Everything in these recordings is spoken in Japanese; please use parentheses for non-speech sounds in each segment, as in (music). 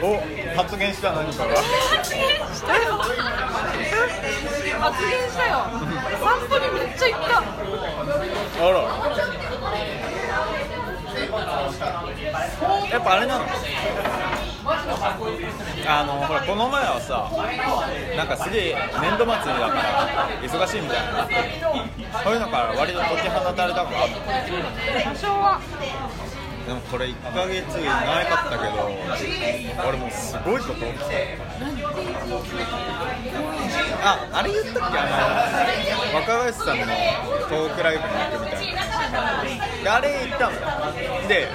お発言した何かが発言したよ。発言したよ。散歩にめっちゃ行った。あら。やっぱあれなの？あのほらこの前はさなんかすげえ年度末だから忙しいみたいな。そういうのから割と解き放たれたのがある多少はでもこれ1ヶ月前かったけど俺もうすごいこと起きてああれ言ったっけ？あの若林さんのトークライブに行くみたいな。あれ行ったの。で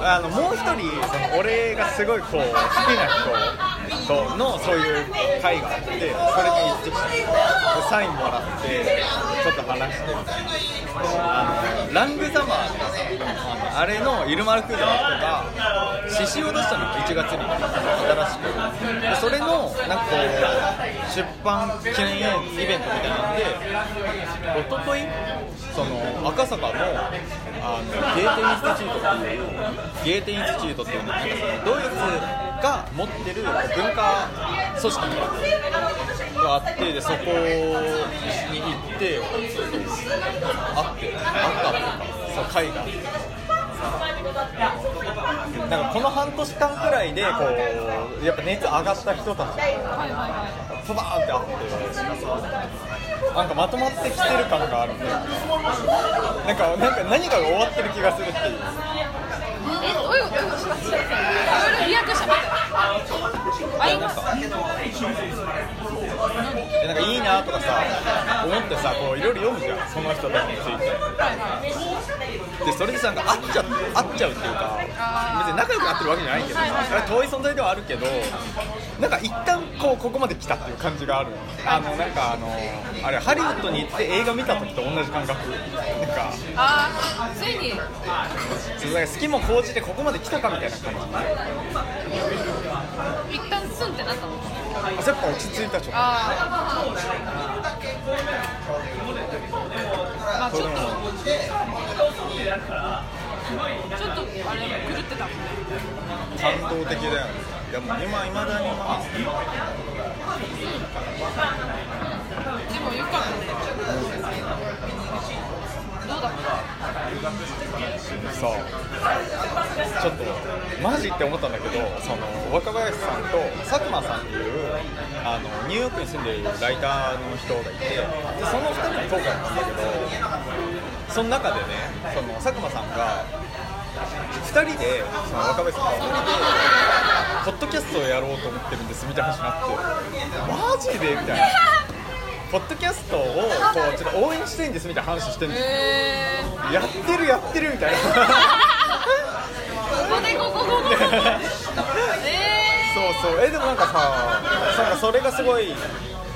あのもう一人その俺がすごいこう好きな人。とのそういう会があってそれに行ってきたサインもらってちょっと話してみたいなあのラングザマーってさあれのイルマ・ラクーザの人が詩集を出したの1月に新しくそれのなんかこう出版記念イベントみたいなんで一昨日その赤坂のあのゲーテインスティチュートっていうゲーテインスティチュートっていうのがドイツが持ってる文化組織があってでそこに行って会って会ったっていうかそう会がなんかこの半年間くらいでこうやっぱ熱上がった人たちはいはいはいパバーンってあってなんかまとまってきてる感があるんでなんかなんか何かが終わってる気がするっていういいなんかいいなとかさ思ってさこういろいろ読むじゃんその人たちについて。でそれでさなんか合っちゃ合っちゃうっていうか別に仲良くなってるわけじゃないけど遠い存在ではあるけどなんか一旦こうここまで来たっていう感じがある。あのなんかあのあれハリウッドに行って映画見た時と同じ感覚。なんかああついに。そうだから好きも高じてここまで来たかみたいな感じ。一旦スンってなったのあやっぱ落ち着いたちょっとああまあちょっとあれ狂ってた感動的だよ。ねいやもう今いまだにまあでもよかったね。どうだった？さちょっとマジって思ったんだけどその若林さんと佐久間さんっていうあのニューヨークに住んでいるライターの人がいてでその2人のトークなんだけどその中でねその佐久間さんが2人でその若林さんが2人でポッドキャストをやろうと思ってるんですみたいな話になってマジでみたいな。ポッドキャストをこうちょっと応援したいんですみたいな話してるんですよえー。やってるやってるみたいなそうそうえでもなんかさなんかそれがすごい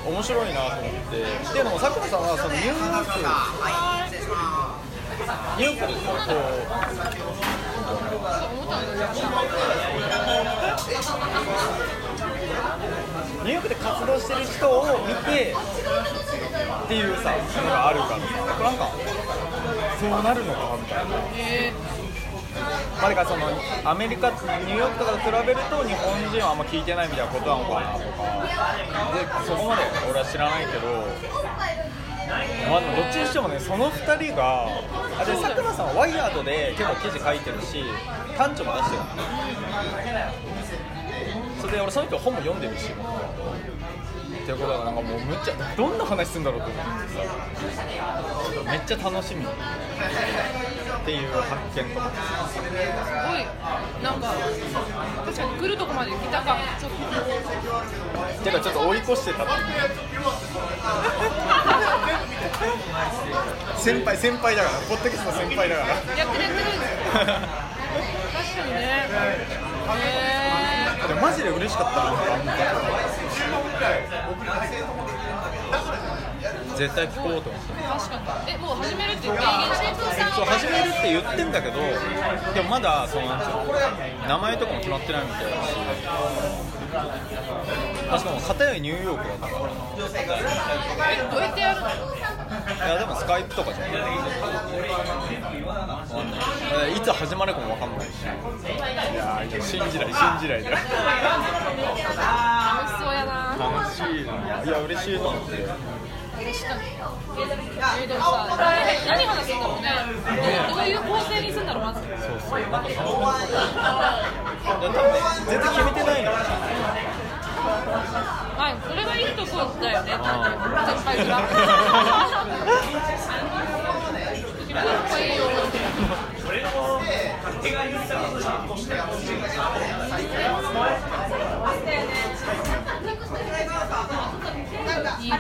面白いなと思ってでも佐久間さんはそのニューヨークニューヨークでこうニューヨークで活動してる人を見てっていうさのがあるからさなんかそうなるのかみたいな。まあ、かそのアメリカ、ニューヨークとかと比べると日本人はあんま聞いてないみたいなことなのかなとかでそこまで俺は知らないけど、まあ、どっちにしてもねその2人があで佐久間さんはワイヤードで結構記事書いてるし短調も出してるそれで俺その人本も読んでるしともとっていうことはなんかもうむっちゃどんな話するんだろうと思ってさめっちゃ楽しみっていう発見とかー、すごい。なんか確かに来るとこまで来たかちょっとてか。ちょっと追い越してた先輩先輩だからポッドキャストの先輩だから。やってるやってる確かにねえでもマジで嬉しかったなんか。あんな絶対聞こうと思ってー、確かに。えもう始めるって明言してそう始めるって言ってんだけどでもまだその名前とかも決まってないみたいだし。しかも片やニューヨークだからえどうやってやるの？やでもスカイプとかじゃない。んないえいつ始まるかもわかんないし。いやー信じない信じない楽しそうやな。楽しいな。いや嬉しいと思って確かにえーでもさ何話すんだろうねどうどういう構成にするんだろうまずそうそうなんか楽しそういや多分ね全然決めてないのはいそれ。がいいとこだよね先輩がいい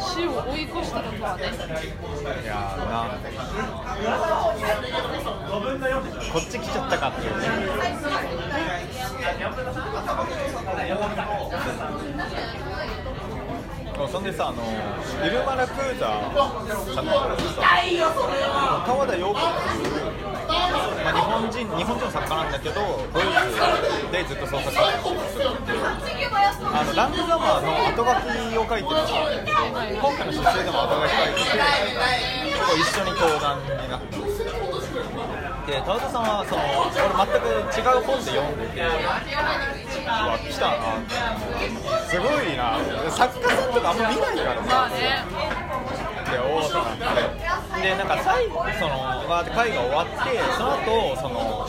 死を追い越したことはね。いやーなこっち来ちゃったかっていうね。そんでさあのイルマラクーザーさんのところにさ川田陽子っていう、まあ、日本人日本人の作家なんだけどドイツでずっと創作活動してるあラングザマーの後書きを書いてる今回の出世でも後書き書いててこう一緒に登壇になってますで田畑さんはその俺全く違う本で読んでてうわ来たなすごいな作家さんとかあんま見ないからさでおおとなってでなんか最後そのわーって会が終わってその後その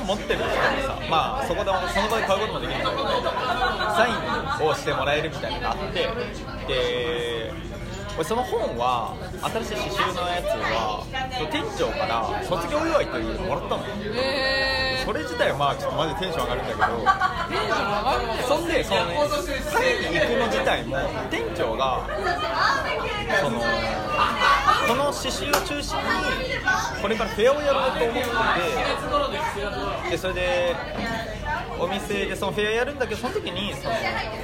本持ってる人にさまあそこでその場で買うこともできるんだけどサインをしてもらえるみたいなのがあってで俺その本は新しい刺繍のやつは店長から卒業祝いというのもらったのよ。えそれ自体はまあちょっとマジでテンション上がるんだけどー、テンション上がるねそんでそのねタイに行くの自体も店長がそのこの刺繍を中心にこれからフェアをやろうと思っててでそれでお店でそのフェアやるんだけどその時にその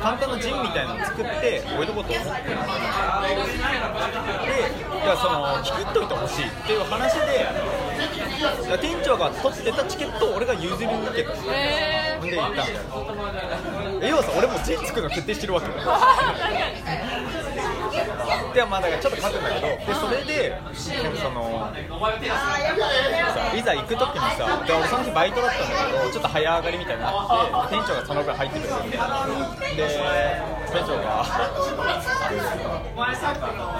簡単なジンみたいなのを作って置いとこうと思ってでいやその引き取っといてほしいっていう話で店長が取ってたチケットを俺が譲り受けたほんで行ったみたいな要はさ俺もジン作るの決定してるわけでまあだちょっと書くんだけどでそれでそのさいざ行く時にさで俺その日バイトだったんだけどちょっと早上がりみたいになって店長がそのぐらい入ってくれてで店長が「フ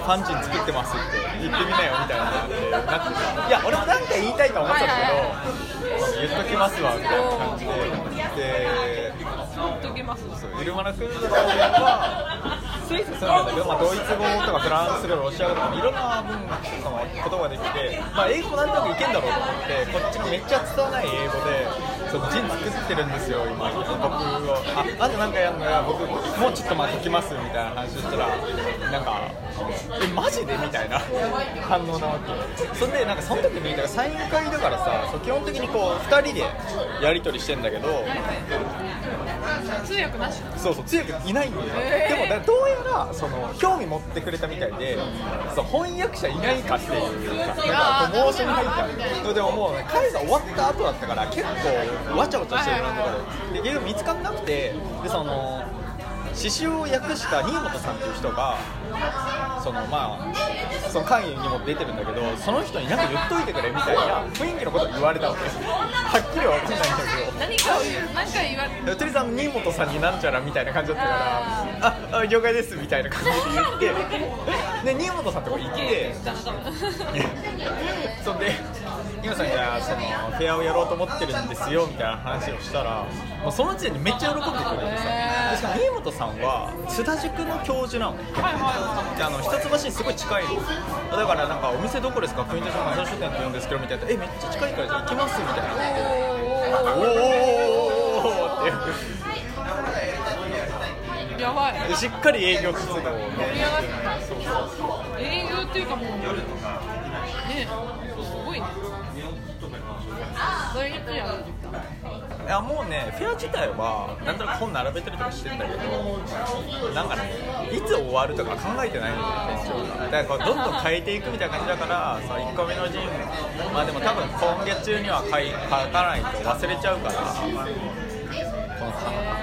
ァンジン作ってます」って言ってみなよみたいななってなっていや俺もなんか言いたいとは思ってたんだけど言っときますわみたいな感じで。で言っときますイルマナクーザはスイス住んでんだけど、まあ、ドイツ語とかフランス語ロシア語とかいろんな文その言葉ができて、まあ、英語なんとなくいけんだろうと思ってこっちがめっちゃ拙い英語でそのジン作ってるんですよ今。僕を。ああとなんかやるのや僕もうちょっと待ってきますみたいな話したらなんかえマジで？みたいな反応なわけ。それでなんかその時にだからサイン会だからさ基本的にこう2人でやり取りしてんだけど通訳なしなそうそう通訳いないんだよ、へー。でもだどうやらその興味持ってくれたみたいで、そう翻訳者いないかっていうかなんかこうモーションに入ったでももうね会が終わった後だったから結構わちゃわちゃしてるなとかで。で結局見つからなくてでその刺繍を訳した新本さんっていう人がそのまあその会議にも出てるんだけどその人に何か言っといてくれみたいな雰囲気のことを言われたわけ。はっきりは分かんないんだ何かを言われとりあえずあの新本さんになんちゃらみたいな感じだったからああ了解ですみたいな感じで言って (laughs) で新本さんとこ行ってそんで新本さんがそのフェアをやろうと思ってるんですよみたいな話をしたらもうその時点でめっちゃ喜んでくれてさでしかも新本さんは津田塾の教授なの。はいはであの一橋にすごい近い。のだからなんかお店どこですか？国田さんマサ書店って言うんですけどみたいな。えめっちゃ近いからじゃあ行きますみたいなおーおーおーおって。いやばい。でしっかり営業活動を盛り上がった営業っていうかもうねすごいねやるいやもうねフェア自体はなんとなく本並べたりとかしてんだけどなんかねいつ終わるとか考えてないんだよ店長がだからどんどん変えていくみたいな感じだからさ1個目の陣まあでも多分今月中には書かないと忘れちゃうからこの感覚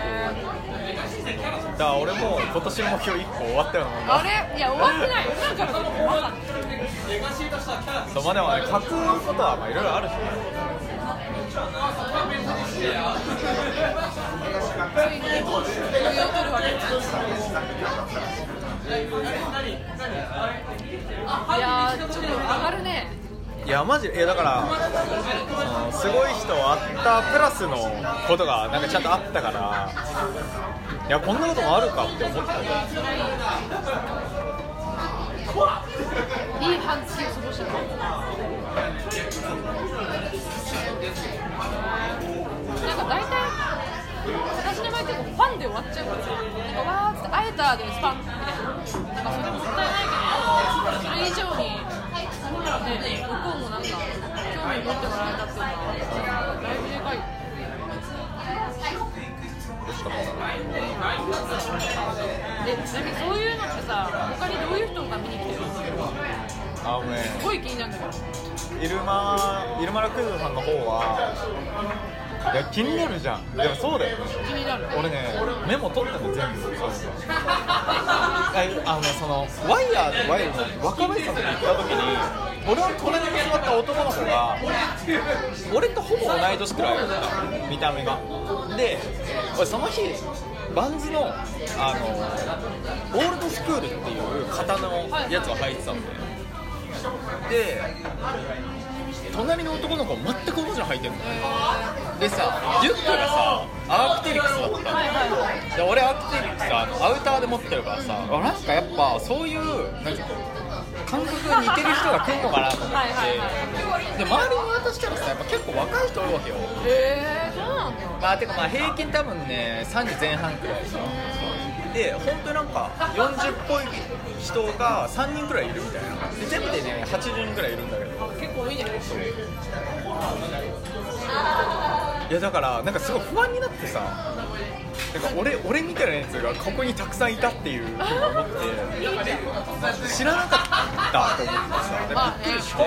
から俺も今年の目標1個終わったようなもんだ。あれ？いや終わってないよ。今か終わったそうまあでもね書くことはまあいろいろあるしねやーちょっと上がるね。いやマジいやだからすごい人あったプラスのことがなんかちゃんとあったからいやこんなこともあるかって思ったよ。いい半月を過ごしたか大体私の場合結構ファンで終わっちゃうからさなんかわーって会えたでスパンみたいななんかそれもったいないけどそれ以上にね向こうもなんか興味持ってもらえたっていうのはだいぶでかいよえちなみにそういうのってさ他にどういう人が見に来てるのあのねすごい気になるんだけど。イルマイルマラクズさんの方はいや気になるじゃん。でもそうだよ。ね気になる俺ねメモ取ったの全部。そうああのねそのワイヤーとワイヤーの若林さんと行った時に俺の隣に座った男の子が俺とほぼ同い年くらいだった見た目が。で俺その日バンズのあのオールドスクールっていう型のやつを履いてたんだよで隣の男の子全く同じの履いてるのでさリュックがさアークテリクスだったの。で俺アークテリクスあのアウターで持ってるからさあなんかやっぱそういうなんか感覚が似てる人が来るのかなと思って。で周りに渡したらさやっぱ結構若い人多いわけよ。へえ。そうなんだまあてかまあ平均多分ね30前半くらいで本当になんか40っぽい人が3人くらいいるみたいな。で全部でね80人くらいいるんだけど。結構いい？ねいやだからなんかすごい不安になってさ。なんか俺俺みたいなやつがここにたくさんいたっていうふうに思って知らなかったと思ってさでびっくりして